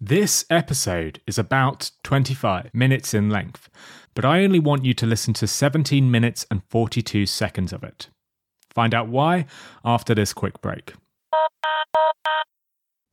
This episode is about 25 minutes in length, but I only want you to listen to 17 minutes and 42 seconds of it. Find out why after this quick break.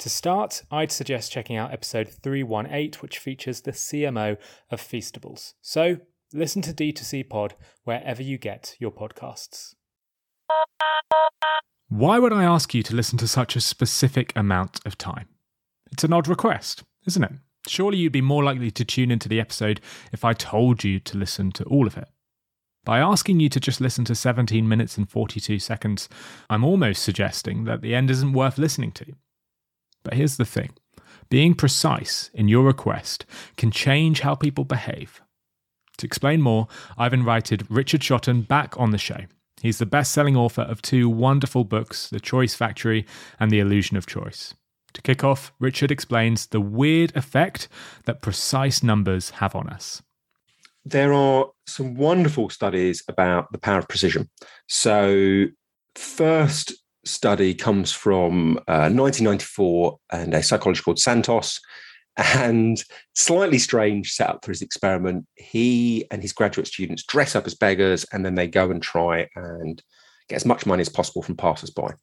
To start, I'd suggest checking out episode 318, which features the CMO of Feastables. So listen to D2C Pod wherever you get your podcasts. Why would I ask you to listen to such a specific amount of time? It's an odd request, isn't it? Surely you'd be more likely to tune into the episode if I told you to listen to all of it. By asking you to just listen to 17 minutes and 42 seconds, I'm almost suggesting that the end isn't worth listening to. But here's the thing being precise in your request can change how people behave. To explain more, I've invited Richard Shotton back on the show. He's the best selling author of two wonderful books, The Choice Factory and The Illusion of Choice. To kick off, Richard explains the weird effect that precise numbers have on us. There are some wonderful studies about the power of precision. So, first study comes from uh, 1994 and a psychologist called Santos. And slightly strange setup for his experiment. He and his graduate students dress up as beggars and then they go and try and get as much money as possible from passers-by.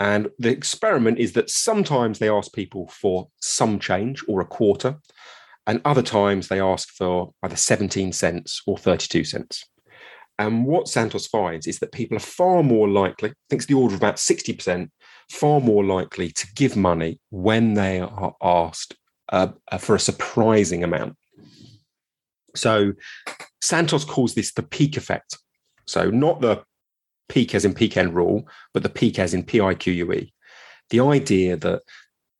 And the experiment is that sometimes they ask people for some change or a quarter, and other times they ask for either 17 cents or 32 cents. And what Santos finds is that people are far more likely, I think it's the order of about 60%, far more likely to give money when they are asked uh, uh, for a surprising amount. So Santos calls this the peak effect. So not the peak as in peak-end rule, but the peak as in PIQUE. The idea that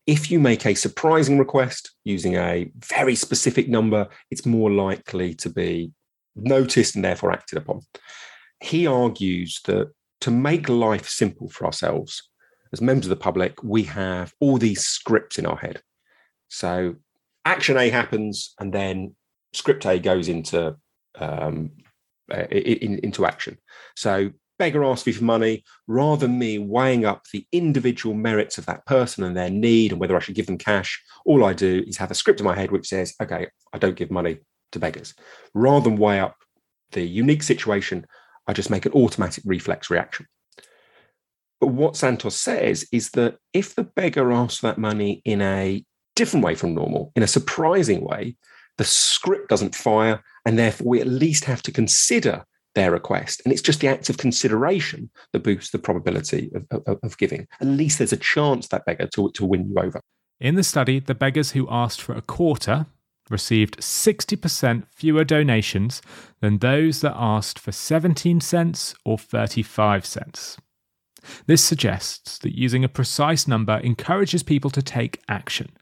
if you make a surprising request using a very specific number, it's more likely to be noticed and therefore acted upon. He argues that to make life simple for ourselves, as members of the public, we have all these scripts in our head. So action A happens, and then script A goes into um, uh, in, into action. So beggar asks me for money, rather than me weighing up the individual merits of that person and their need and whether I should give them cash, all I do is have a script in my head which says, okay, I don't give money to beggars. Rather than weigh up the unique situation, I just make an automatic reflex reaction. But what Santos says is that if the beggar asks that money in a different way from normal, in a surprising way, the script doesn't fire, and therefore we at least have to consider their request. And it's just the act of consideration that boosts the probability of, of, of, giving. At least there's a chance that beggar to, to win you over. In the study, the beggars who asked for a quarter received 60% fewer donations than those that asked for 17 cents or 35 cents. This suggests that using a precise number encourages people to take action.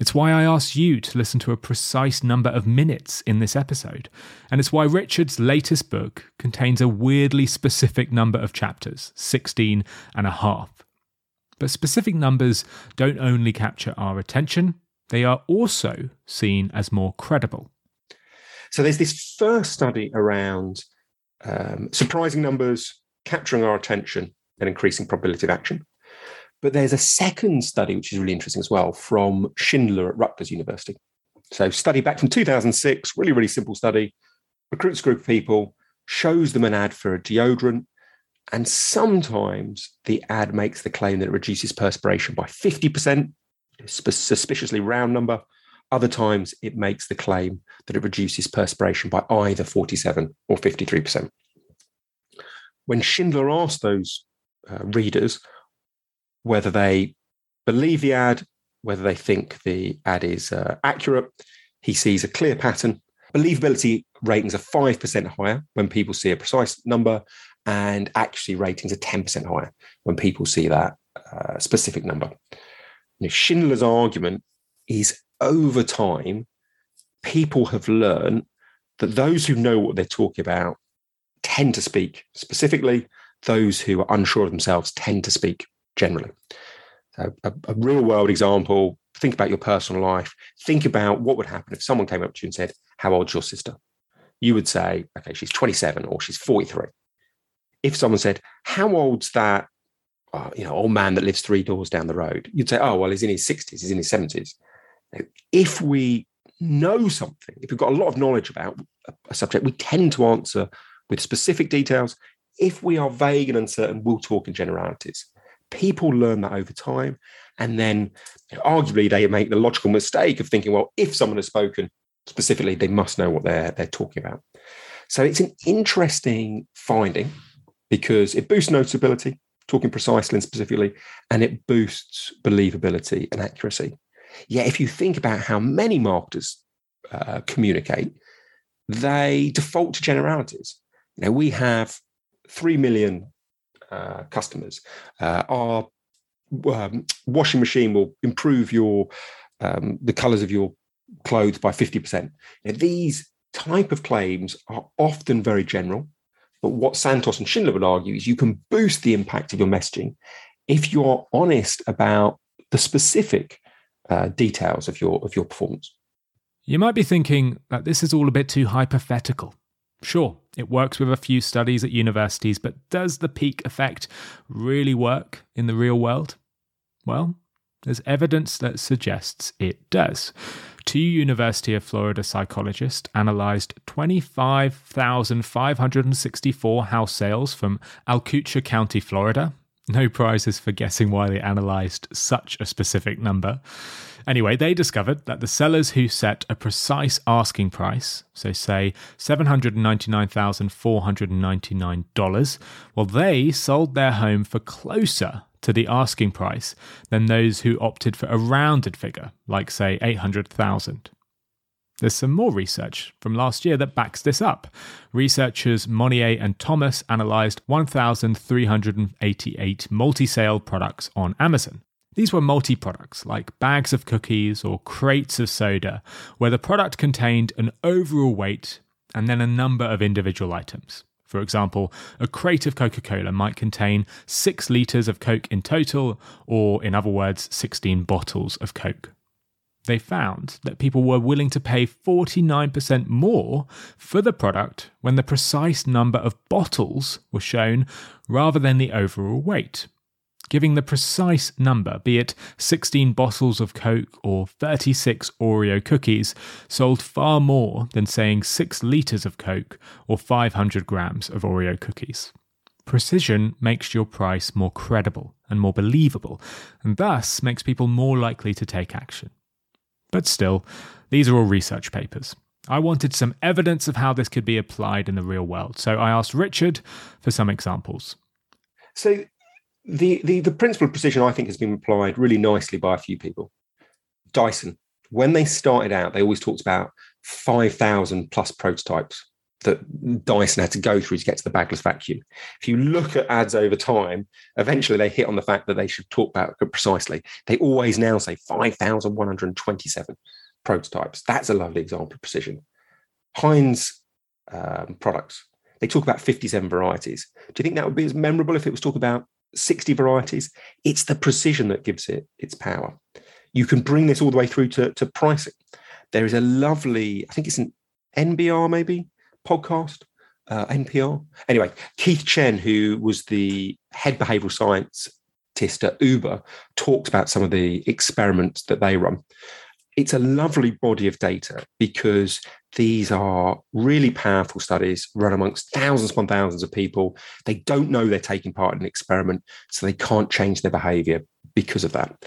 It's why I asked you to listen to a precise number of minutes in this episode, and it's why Richard's latest book contains a weirdly specific number of chapters 16 and a half. But specific numbers don't only capture our attention, they are also seen as more credible. So there's this first study around um, surprising numbers, capturing our attention, and increasing probability of action. But there's a second study, which is really interesting as well, from Schindler at Rutgers University. So, study back from 2006, really, really simple study, recruits a group of people, shows them an ad for a deodorant, and sometimes the ad makes the claim that it reduces perspiration by 50%, suspiciously round number. Other times it makes the claim that it reduces perspiration by either 47 or 53%. When Schindler asked those uh, readers whether they believe the ad, whether they think the ad is uh, accurate, he sees a clear pattern. Believability ratings are 5% higher when people see a precise number, and actually ratings are 10% higher when people see that uh, specific number. Schindler's argument is over time, people have learned that those who know what they're talking about tend to speak specifically, those who are unsure of themselves tend to speak generally. So a, a real world example think about your personal life. Think about what would happen if someone came up to you and said, How old's your sister? You would say, Okay, she's 27 or she's 43. If someone said, How old's that uh, you know, old man that lives three doors down the road? You'd say, Oh, well, he's in his 60s, he's in his 70s. If we know something, if we've got a lot of knowledge about a subject, we tend to answer with specific details. If we are vague and uncertain, we'll talk in generalities. People learn that over time. And then you know, arguably they make the logical mistake of thinking, well, if someone has spoken specifically, they must know what they're, they're talking about. So it's an interesting finding because it boosts notability, talking precisely and specifically, and it boosts believability and accuracy. Yet, if you think about how many marketers uh, communicate, they default to generalities. Know, we have 3 million uh, customers. Uh, our um, washing machine will improve your um, the colors of your clothes by 50%. Now, these type of claims are often very general, but what Santos and Schindler would argue is you can boost the impact of your messaging if you're honest about the specific uh, details of your of your performance. You might be thinking that this is all a bit too hypothetical. Sure, it works with a few studies at universities, but does the peak effect really work in the real world? Well, there's evidence that suggests it does. Two University of Florida psychologists analyzed 25,564 house sales from Alachua County, Florida. No prizes for guessing why they analyzed such a specific number. Anyway, they discovered that the sellers who set a precise asking price, so say $799,499, well, they sold their home for closer to the asking price than those who opted for a rounded figure, like say 800,000. There's some more research from last year that backs this up. Researchers Monnier and Thomas analysed 1,388 multi sale products on Amazon. These were multi products like bags of cookies or crates of soda, where the product contained an overall weight and then a number of individual items. For example, a crate of Coca Cola might contain 6 litres of Coke in total, or in other words, 16 bottles of Coke. They found that people were willing to pay 49% more for the product when the precise number of bottles were shown rather than the overall weight giving the precise number, be it 16 bottles of Coke or 36 Oreo cookies, sold far more than saying 6 litres of Coke or 500 grams of Oreo cookies. Precision makes your price more credible and more believable, and thus makes people more likely to take action. But still, these are all research papers. I wanted some evidence of how this could be applied in the real world, so I asked Richard for some examples. So, the, the the principle of precision, I think, has been applied really nicely by a few people. Dyson, when they started out, they always talked about five thousand plus prototypes that Dyson had to go through to get to the bagless vacuum. If you look at ads over time, eventually they hit on the fact that they should talk about precisely. They always now say 5,127 prototypes. That's a lovely example of precision. Heinz um, products, they talk about 57 varieties. Do you think that would be as memorable if it was talk about 60 varieties. It's the precision that gives it its power. You can bring this all the way through to, to pricing. There is a lovely, I think it's an NBR maybe podcast, uh, NPR. Anyway, Keith Chen, who was the head behavioral scientist at Uber, talks about some of the experiments that they run it's a lovely body of data because these are really powerful studies run amongst thousands upon thousands of people. They don't know they're taking part in an experiment, so they can't change their behavior because of that.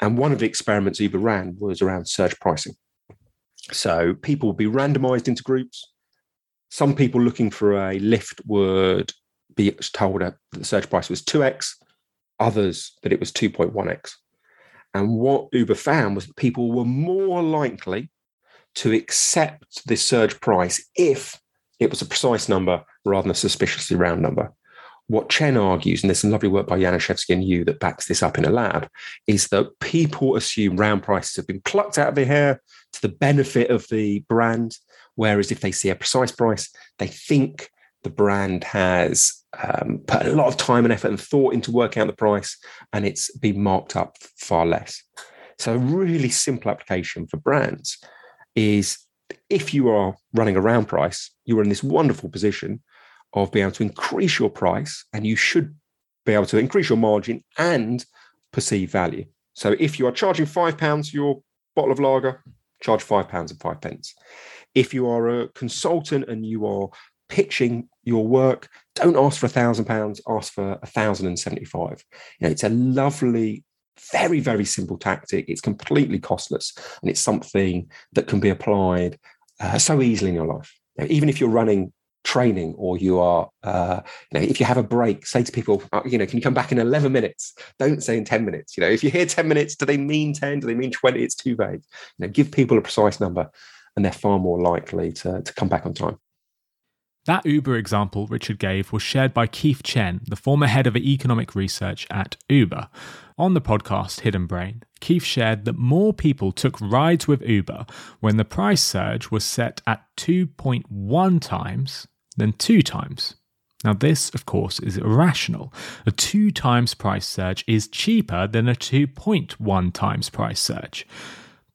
And one of the experiments Uber ran was around surge pricing. So people would be randomized into groups. Some people looking for a lift would be told that the surge price was 2x, others that it was 2.1x. And what Uber found was that people were more likely to accept this surge price if it was a precise number rather than a suspiciously round number. what Chen argues, and there's some lovely work by Janiszewski and Uy that backs this up in a lab, is that people assume round prices have been plucked out of their hair to the benefit of the brand. Whereas if they see a precise price, they think the brand has um, put a lot of time and effort and thought into working out the price, and it's been marked up far less. So, a really simple application for brands is if you are running a round price, you are in this wonderful position of being able to increase your price, and you should be able to increase your margin and perceive value. So, if you are charging five pounds for your bottle of lager, charge five pounds and five pence. If you are a consultant and you are pitching your work, don't ask for a thousand pounds, ask for a thousand and seventy-five. You know, it's a lovely, very, very simple tactic. It's completely costless, and it's something that can be applied uh, so easily in your life. You know, even if you're running training or you are uh, you know if you have a break say to people uh, you know can you come back in 11 minutes? Don't say in 10 minutes. You know if you hear 10 minutes do they mean 10 do they mean 20 it's too vague. You know give people a precise number and they're far more likely to, to come back on time that Uber example Richard gave was shared by Keith Chen, the former head of economic research at Uber. On the podcast Hidden Brain, Keith shared that more people took rides with Uber when the price surge was set at 2.1 times than 2 times. Now, this, of course, is irrational. A 2 times price surge is cheaper than a 2.1 times price surge.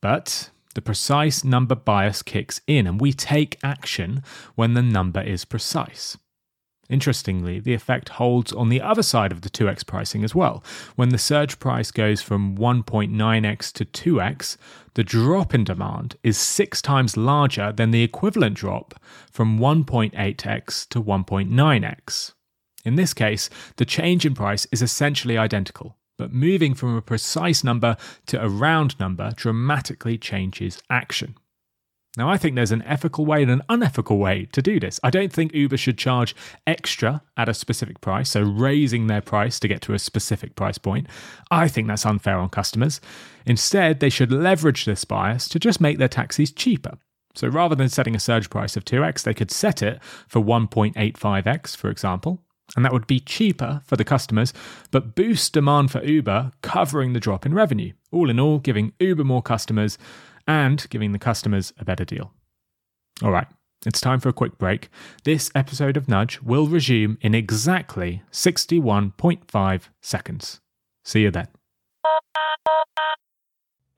But the precise number bias kicks in, and we take action when the number is precise. Interestingly, the effect holds on the other side of the 2x pricing as well. When the surge price goes from 1.9x to 2x, the drop in demand is six times larger than the equivalent drop from 1.8x to 1.9x. In this case, the change in price is essentially identical, but moving from a precise number to a round number dramatically changes action. Now, I think there's an ethical way and an unethical way to do this. I don't think Uber should charge extra at a specific price, so raising their price to get to a specific price point. I think that's unfair on customers. Instead, they should leverage this bias to just make their taxis cheaper. So rather than setting a surge price of 2x, they could set it for 1.85x, for example, and that would be cheaper for the customers, but boost demand for Uber, covering the drop in revenue. All in all, giving Uber more customers and giving the customers a better deal. All right, it's time for a quick break. This episode of Nudge will resume in exactly 61.5 seconds. See you then.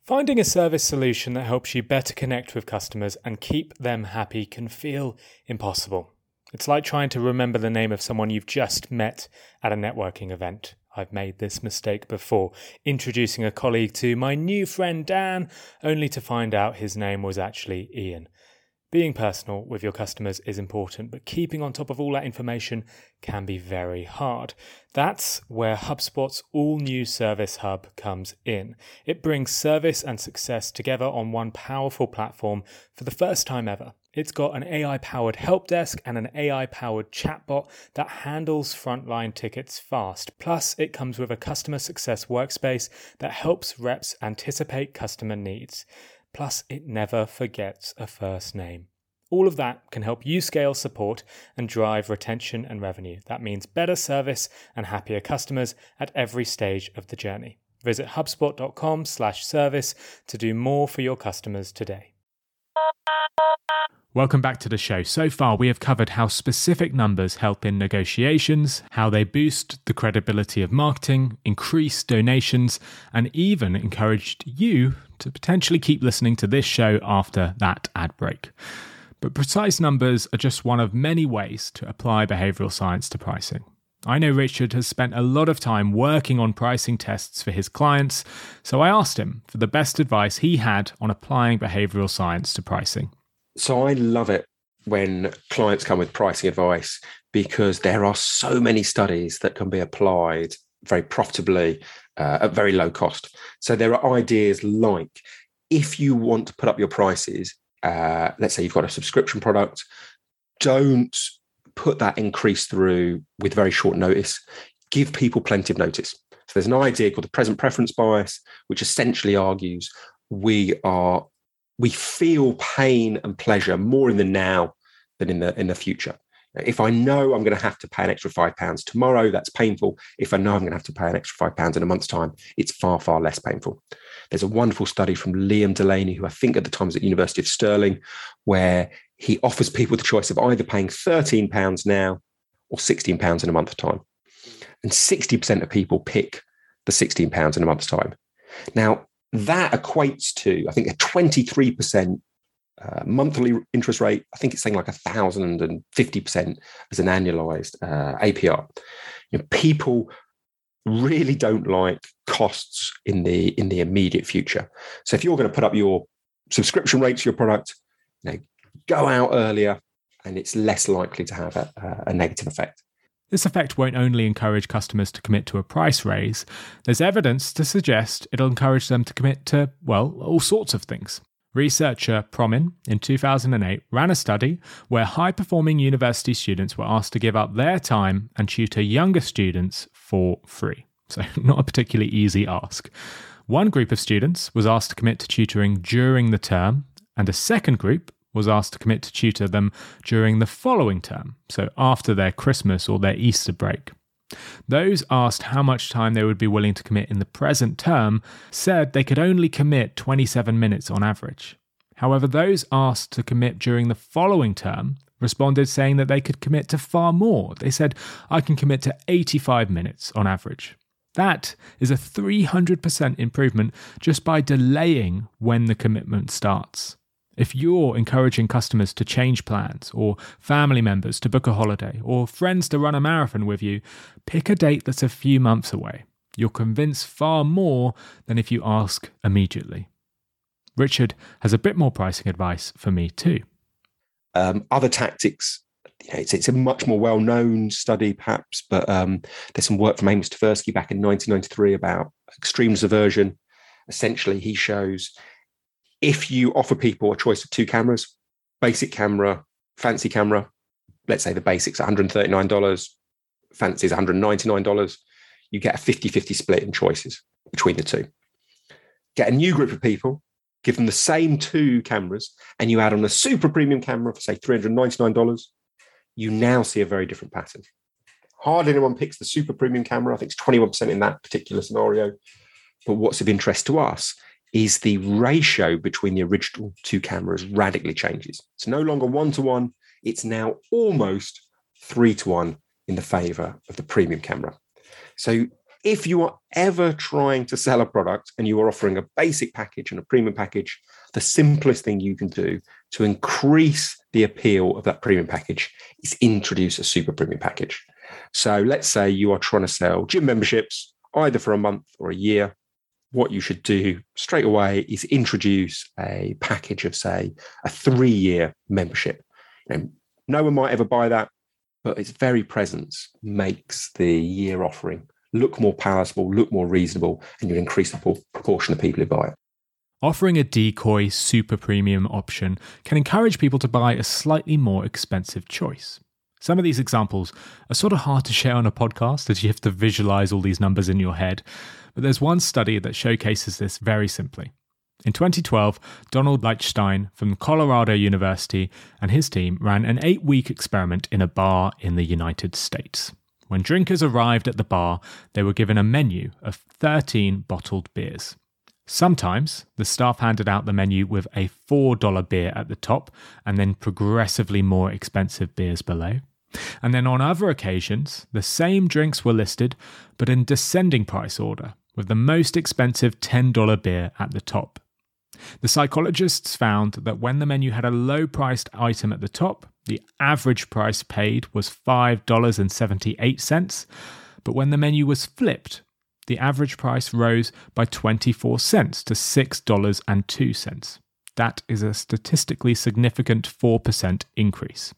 Finding a service solution that helps you better connect with customers and keep them happy can feel impossible. It's like trying to remember the name of someone you've just met at a networking event. I've made this mistake before, introducing a colleague to my new friend Dan, only to find out his name was actually Ian. Being personal with your customers is important, but keeping on top of all that information can be very hard. That's where HubSpot's all new Service Hub comes in. It brings service and success together on one powerful platform for the first time ever. It's got an AI powered help desk and an AI powered chatbot that handles frontline tickets fast. Plus, it comes with a customer success workspace that helps reps anticipate customer needs. Plus, it never forgets a first name. All of that can help you scale support and drive retention and revenue. That means better service and happier customers at every stage of the journey. Visit hubspot.com/service to do more for your customers today. Welcome back to the show. So far, we have covered how specific numbers help in negotiations, how they boost the credibility of marketing, increase donations, and even encouraged you to potentially keep listening to this show after that ad break. But precise numbers are just one of many ways to apply behavioral science to pricing. I know Richard has spent a lot of time working on pricing tests for his clients, so I asked him for the best advice he had on applying behavioral science to pricing. So I love it when clients come with pricing advice because there are so many studies that can be applied very profitably uh, at very low cost. So there are ideas like if you want to put up your prices, uh, let's say you've got a subscription product, don't put that increase through with very short notice. Give people plenty of notice. So there's an idea called the present preference bias, which essentially argues we are we feel pain and pleasure more in the now than in the in the future. If I know I'm going to have to pay an extra five pounds tomorrow, that's painful. If I know I'm going to have to pay an extra five pounds in a month's time, it's far, far less painful. There's a wonderful study from Liam Delaney, who I think at the time was at University of Stirling, where he offers people the choice of either paying £13 now or £16 in a month's time. And 60% of people pick the £16 in a month's time. Now, that equates to, I think, a 23% uh, monthly interest rate. I think it's saying like a thousand and fifty percent as an annualized uh, APR. You know, people really don't like costs in the in the immediate future. So if you're going to put up your subscription rate to your product, you know, go out earlier, and it's less likely to have a, a negative effect. This effect won't only encourage customers to commit to a price raise, there's evidence to suggest it'll encourage them to commit to, well, all sorts of things. Researcher Promin in 2008 ran a study where high performing university students were asked to give up their time and tutor younger students for free. So, not a particularly easy ask. One group of students was asked to commit to tutoring during the term, and a second group was asked to commit to tutor them during the following term, so after their Christmas or their Easter break. Those asked how much time they would be willing to commit in the present term said they could only commit 27 minutes on average. However, those asked to commit during the following term responded saying that they could commit to far more. They said, I can commit to 85 minutes on average. That is a 300% improvement just by delaying when the commitment starts. If you're encouraging customers to change plans, or family members to book a holiday, or friends to run a marathon with you, pick a date that's a few months away. You'll convince far more than if you ask immediately. Richard has a bit more pricing advice for me too. Um, other tactics, you know, it's, it's, a much more well known study, perhaps, but um, there's some work from Amos Tversky back in 1993 about extremeness aversion. Essentially, he shows if you offer people a choice of two cameras, basic camera, fancy camera, let's say the basics $139, fancy is $199, you get a 50 50 split in choices between the two. Get a new group of people, give them the same two cameras, and you add on a super premium camera for, say, $399, you now see a very different pattern. Hardly anyone picks the super premium camera. I think it's 21% in that particular scenario. But what's of interest to us is the ratio between the original two cameras radically changes. It's no longer one to one, it's now almost three to one in the favor of the premium camera. So if you are ever trying to sell a product and you are offering a basic package and a premium package, the simplest thing you can do to increase the appeal of that premium package is introduce a super premium package. So let's say you are trying to sell gym memberships either for a month or a year what you should do straight away is introduce a package of, say, a three year membership. And no one might ever buy that, but its very presence makes the year offering look more palatable, look more reasonable, and you increase the proportion of people who buy it. Offering a decoy super premium option can encourage people to buy a slightly more expensive choice. Some of these examples are sort of hard to share on a podcast as you have to visualize all these numbers in your head, but there's one study that showcases this very simply. In 2012, Donald Lichtenstein from Colorado University and his team ran an eight week experiment in a bar in the United States. When drinkers arrived at the bar, they were given a menu of 13 bottled beers. Sometimes the staff handed out the menu with a $4 beer at the top and then progressively more expensive beers below. And then on other occasions, the same drinks were listed, but in descending price order, with the most expensive $10 beer at the top. The psychologists found that when the menu had a low priced item at the top, the average price paid was $5.78, but when the menu was flipped, the average price rose by 24 cents to $6.02. That is a statistically significant 4% increase.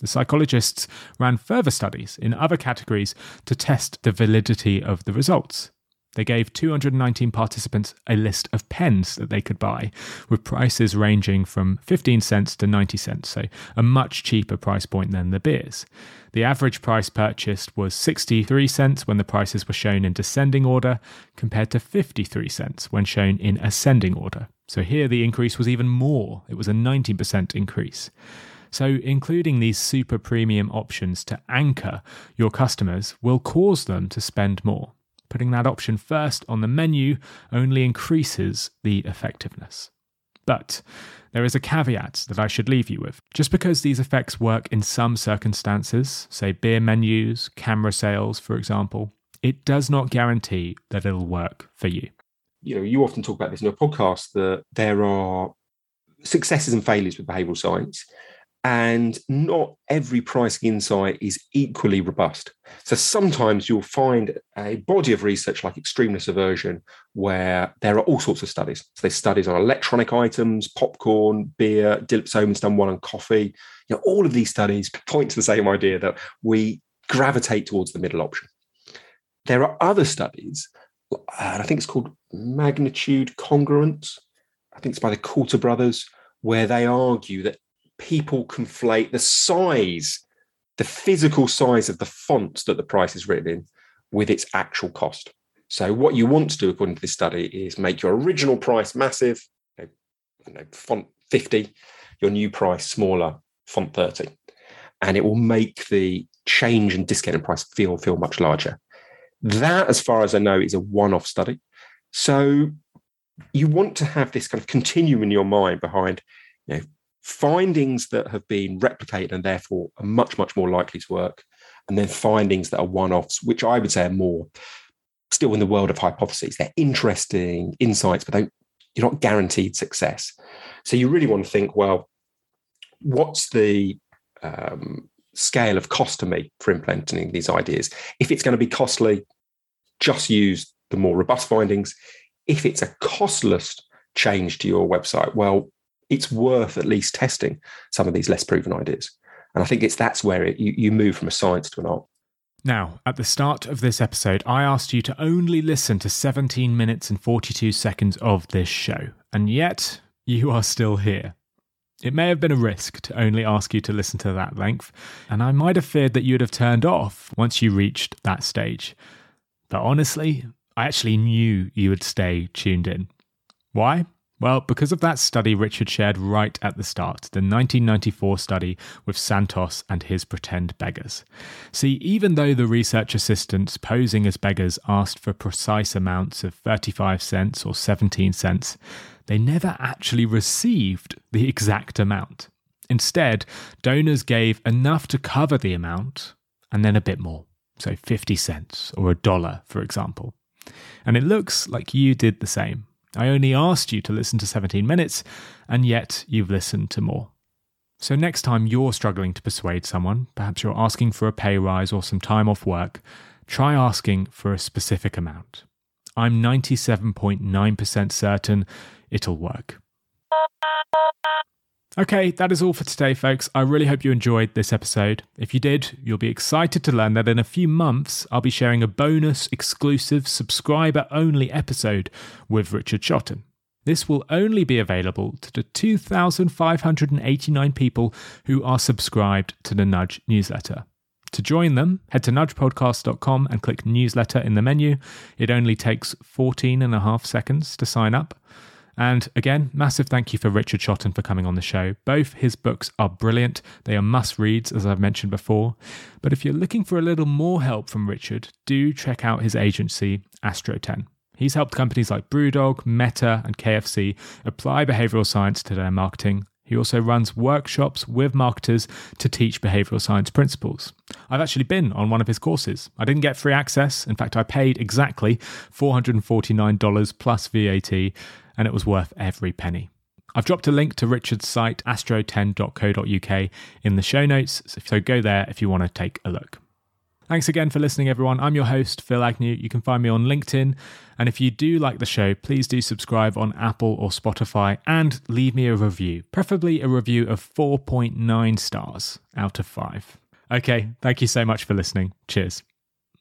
The psychologists ran further studies in other categories to test the validity of the results. They gave 219 participants a list of pens that they could buy, with prices ranging from 15 cents to 90 cents, so a much cheaper price point than the beers. The average price purchased was 63 cents when the prices were shown in descending order, compared to 53 cents when shown in ascending order. So here the increase was even more, it was a 90% increase. So, including these super premium options to anchor your customers will cause them to spend more. Putting that option first on the menu only increases the effectiveness. But there is a caveat that I should leave you with. Just because these effects work in some circumstances, say beer menus, camera sales, for example, it does not guarantee that it'll work for you. You know, you often talk about this in your podcast that there are successes and failures with behavioral science and not every pricing insight is equally robust. So sometimes you'll find a body of research like extremeness aversion where there are all sorts of studies. So there's studies on electronic items, popcorn, beer, Dilip Soman's done one on coffee. You know, all of these studies point to the same idea that we gravitate towards the middle option. There are other studies, uh, and I think it's called magnitude congruence. I think it's by the Coulter brothers, where they argue that people conflate the size, the physical size of the font that the price is written in with its actual cost. So, what you want to do, according to this study, is make your original price massive, you know, font 50, your new price smaller, font 30. And it will make the change in discounted price feel, feel much larger. That, as far as I know, is a one off study. So, you want to have this kind of continuum in your mind behind you know, findings that have been replicated and therefore are much, much more likely to work, and then findings that are one offs, which I would say are more still in the world of hypotheses. They're interesting insights, but don't, you're not guaranteed success. So you really want to think, well, what's the um, scale of cost to me for implementing these ideas? If it's going to be costly, just use the more robust findings. If it's a costless change to your website, well, it's worth at least testing some of these less proven ideas. And I think it's that's where it, you, you move from a science to an art. Now, at the start of this episode, I asked you to only listen to 17 minutes and 42 seconds of this show, and yet you are still here. It may have been a risk to only ask you to listen to that length, and I might have feared that you'd have turned off once you reached that stage. But honestly, I actually knew you would stay tuned in. Why? Well, because of that study Richard shared right at the start, the 1994 study with Santos and his pretend beggars. See, even though the research assistants posing as beggars asked for precise amounts of 35 cents or 17 cents, they never actually received the exact amount. Instead, donors gave enough to cover the amount and then a bit more, so 50 cents or a dollar, for example. And it looks like you did the same. I only asked you to listen to 17 minutes, and yet you've listened to more. So, next time you're struggling to persuade someone, perhaps you're asking for a pay rise or some time off work, try asking for a specific amount. I'm 97.9% certain it'll work. Okay, that is all for today, folks. I really hope you enjoyed this episode. If you did, you'll be excited to learn that in a few months, I'll be sharing a bonus, exclusive, subscriber only episode with Richard Shotton. This will only be available to the 2,589 people who are subscribed to the Nudge newsletter. To join them, head to nudgepodcast.com and click newsletter in the menu. It only takes 14 and a half seconds to sign up. And again, massive thank you for Richard Shotton for coming on the show. Both his books are brilliant. They are must reads, as I've mentioned before. But if you're looking for a little more help from Richard, do check out his agency, Astroten. He's helped companies like Brewdog, Meta, and KFC apply behavioral science to their marketing. He also runs workshops with marketers to teach behavioral science principles. I've actually been on one of his courses. I didn't get free access. In fact, I paid exactly $449 plus VAT and it was worth every penny. I've dropped a link to Richard's site, astroten.co.uk, in the show notes, so go there if you want to take a look. Thanks again for listening, everyone. I'm your host, Phil Agnew. You can find me on LinkedIn. And if you do like the show, please do subscribe on Apple or Spotify and leave me a review, preferably a review of 4.9 stars out of 5. Okay, thank you so much for listening. Cheers.